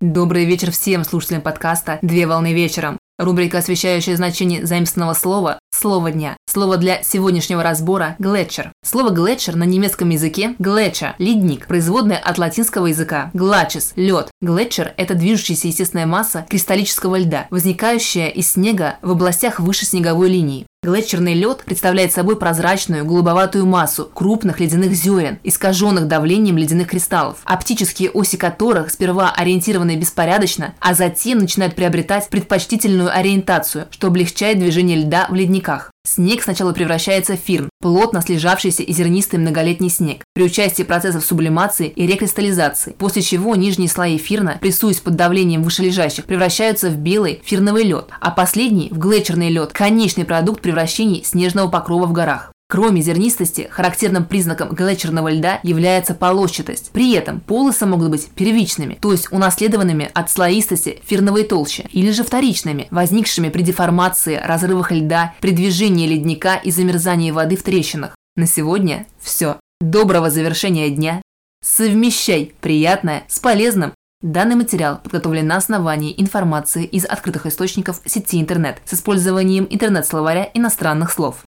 Добрый вечер всем слушателям подкаста «Две волны вечером». Рубрика, освещающая значение заимственного слова «Слово дня». Слово для сегодняшнего разбора – «глетчер». Слово «глетчер» на немецком языке – «глетча» – ледник, производное от латинского языка «глачес» – лед. Глетчер – это движущаяся естественная масса кристаллического льда, возникающая из снега в областях выше снеговой линии. Глетчерный лед представляет собой прозрачную, голубоватую массу крупных ледяных зерен, искаженных давлением ледяных кристаллов, оптические оси которых сперва ориентированы беспорядочно, а затем начинают приобретать предпочтительную ориентацию, что облегчает движение льда в ледниках. Снег сначала превращается в фирн, плотно слежавшийся и зернистый многолетний снег, при участии процессов сублимации и рекристаллизации, после чего нижние слои фирна, прессуясь под давлением вышележащих, превращаются в белый фирновый лед, а последний – в глетчерный лед, конечный продукт превращений снежного покрова в горах. Кроме зернистости, характерным признаком глетчерного льда является полосчатость. При этом полосы могут быть первичными, то есть унаследованными от слоистости фирновой толщи, или же вторичными, возникшими при деформации, разрывах льда, при движении ледника и замерзании воды в трещинах. На сегодня все. Доброго завершения дня. Совмещай приятное с полезным. Данный материал подготовлен на основании информации из открытых источников сети интернет с использованием интернет-словаря иностранных слов.